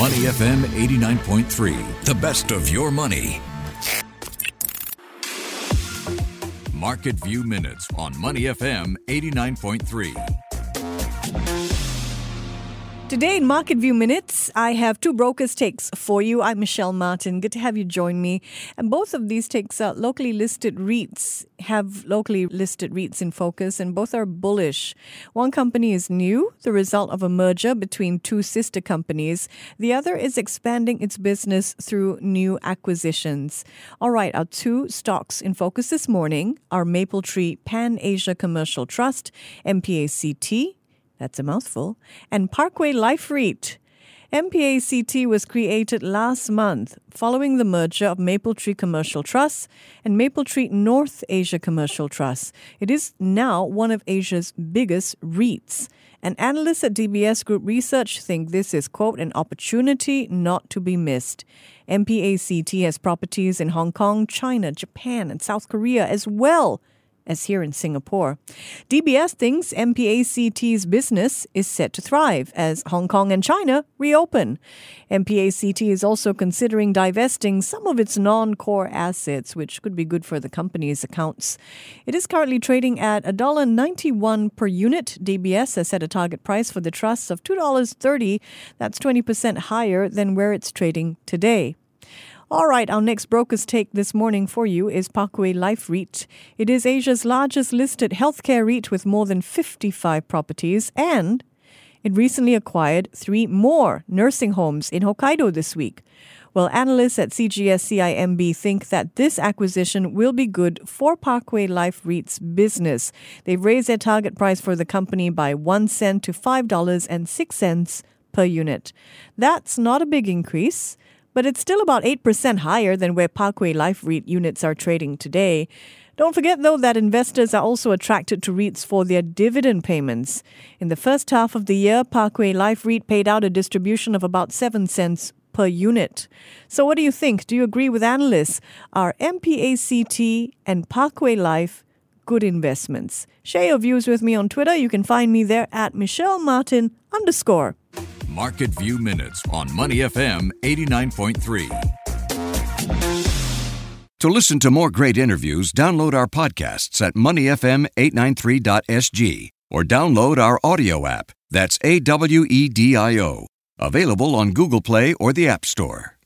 Money FM 89.3, the best of your money. Market View Minutes on Money FM 89.3. Today in Market View Minutes, I have two brokers' takes for you. I'm Michelle Martin. Good to have you join me. And both of these takes are locally listed REITs, have locally listed REITs in focus, and both are bullish. One company is new, the result of a merger between two sister companies. The other is expanding its business through new acquisitions. All right, our two stocks in focus this morning are Mapletree Pan Asia Commercial Trust, MPACT, that's a mouthful. And Parkway Life REIT. MPACT was created last month following the merger of Mapletree Commercial Trust and Mapletree North Asia Commercial Trust. It is now one of Asia's biggest REITs. And analysts at DBS Group Research think this is, quote, an opportunity not to be missed. MPACT has properties in Hong Kong, China, Japan, and South Korea as well as here in Singapore. DBS thinks MPACT's business is set to thrive as Hong Kong and China reopen. MPACT is also considering divesting some of its non core assets, which could be good for the company's accounts. It is currently trading at $1.91 per unit. DBS has set a target price for the trust of $2.30. That's 20% higher than where it's trading today. All right, our next broker's take this morning for you is Parkway Life REIT. It is Asia's largest listed healthcare REIT with more than 55 properties, and it recently acquired three more nursing homes in Hokkaido this week. Well, analysts at CGS CIMB think that this acquisition will be good for Parkway Life REIT's business. They've raised their target price for the company by 1 cent to $5.06 per unit. That's not a big increase but it's still about 8% higher than where Parkway Life REIT units are trading today. Don't forget, though, that investors are also attracted to REITs for their dividend payments. In the first half of the year, Parkway Life REIT paid out a distribution of about 7 cents per unit. So, what do you think? Do you agree with analysts? Are MPACT and Parkway Life good investments? Share your views with me on Twitter. You can find me there at Michelle Martin underscore. Market View Minutes on Money FM 89.3. To listen to more great interviews, download our podcasts at moneyfm893.sg or download our audio app. That's A W E D I O. Available on Google Play or the App Store.